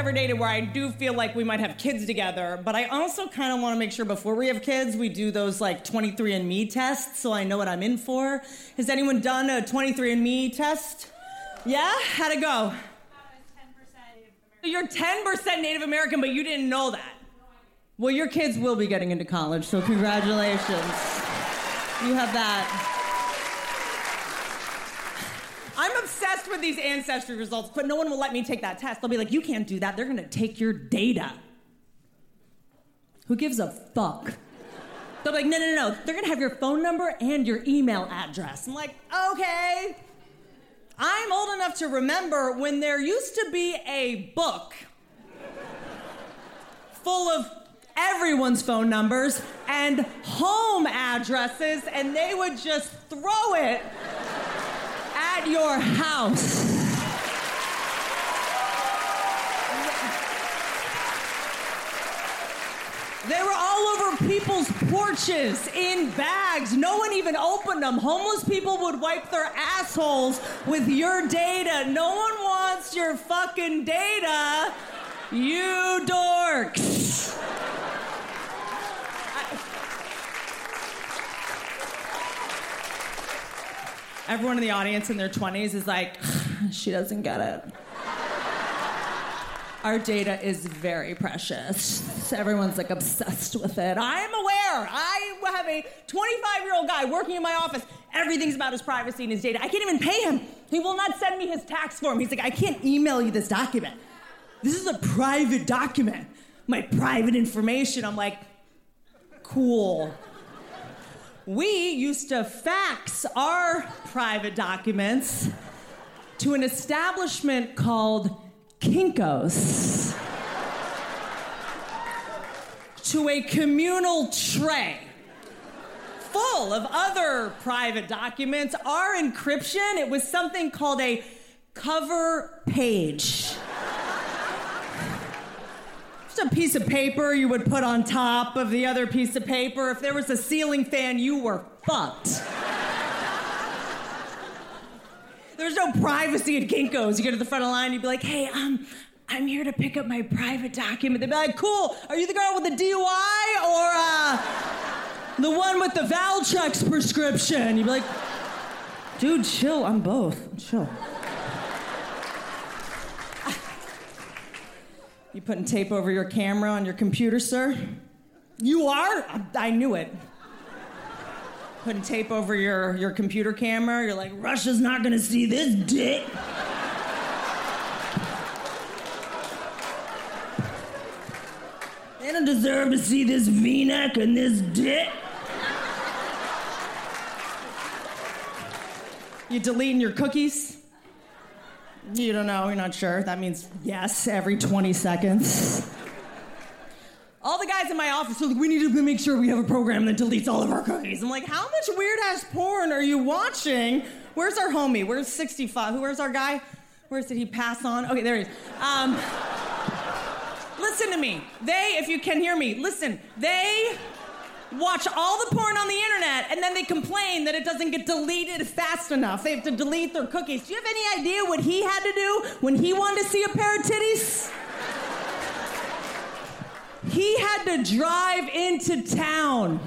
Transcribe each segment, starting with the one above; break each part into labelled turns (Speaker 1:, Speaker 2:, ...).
Speaker 1: ever dated where I do feel like we might have kids together, but I also kind of want to make sure before we have kids, we do those like 23andMe tests so I know what I'm in for. Has anyone done a 23andMe test? Yeah? How'd it go? You're 10% Native American, but you didn't know that. Well, your kids will be getting into college, so congratulations. You have that. I'm obsessed with these ancestry results, but no one will let me take that test. They'll be like, you can't do that. They're gonna take your data. Who gives a fuck? They're like, no, no, no. They're gonna have your phone number and your email address. I'm like, okay. I'm old enough to remember when there used to be a book full of everyone's phone numbers and home addresses, and they would just throw it at your house. They were all over people's porches in bags. No one even opened them. Homeless people would wipe their assholes with your data. No one wants your fucking data. You dorks. Everyone in the audience in their 20s is like, she doesn't get it. Our data is very precious. Everyone's like obsessed with it. I am aware. I have a 25 year old guy working in my office. Everything's about his privacy and his data. I can't even pay him. He will not send me his tax form. He's like, I can't email you this document. This is a private document. My private information. I'm like, cool. We used to fax our private documents to an establishment called Kinko's to a communal tray full of other private documents. Our encryption, it was something called a cover page. A piece of paper you would put on top of the other piece of paper. If there was a ceiling fan, you were fucked. There's no privacy at Kinko's. You go to the front of the line, you'd be like, hey, um, I'm here to pick up my private document. They'd be like, cool, are you the girl with the DUI or uh, the one with the Valtrex prescription? You'd be like, dude, chill, I'm both. Chill. You putting tape over your camera on your computer, sir? You are? I, I knew it. Putting tape over your, your computer camera, you're like, Russia's not gonna see this dick. They don't deserve to see this v neck and this dick. You deleting your cookies? You don't know, you're not sure. That means yes every 20 seconds. All the guys in my office are like, we need to make sure we have a program that deletes all of our cookies. I'm like, how much weird ass porn are you watching? Where's our homie? Where's 65? Who, where's our guy? Where's did he pass on? Okay, there he is. Um, listen to me. They, if you can hear me, listen, they watch all the porn on the internet and then they complain that it doesn't get deleted fast enough. They have to delete their cookies. Do you have any idea what he had to do when he wanted to see a pair of titties? He had to drive into town,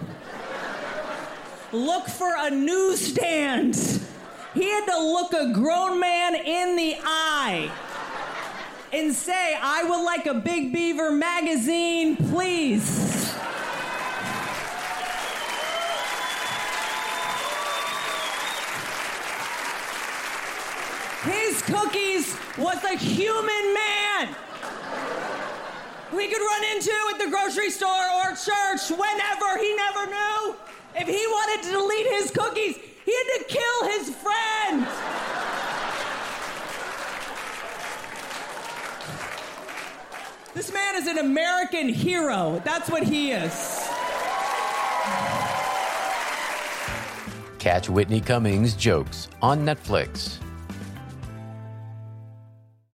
Speaker 1: look for a newsstand. He had to look a grown man in the eye and say, I would like a Big Beaver magazine, please. His cookies was a human man we could run into at the grocery store or church whenever. He never knew. If he wanted to delete his cookies, he had to kill his friend. This man is an American hero. That's what he is.
Speaker 2: Catch Whitney Cummings' jokes on Netflix.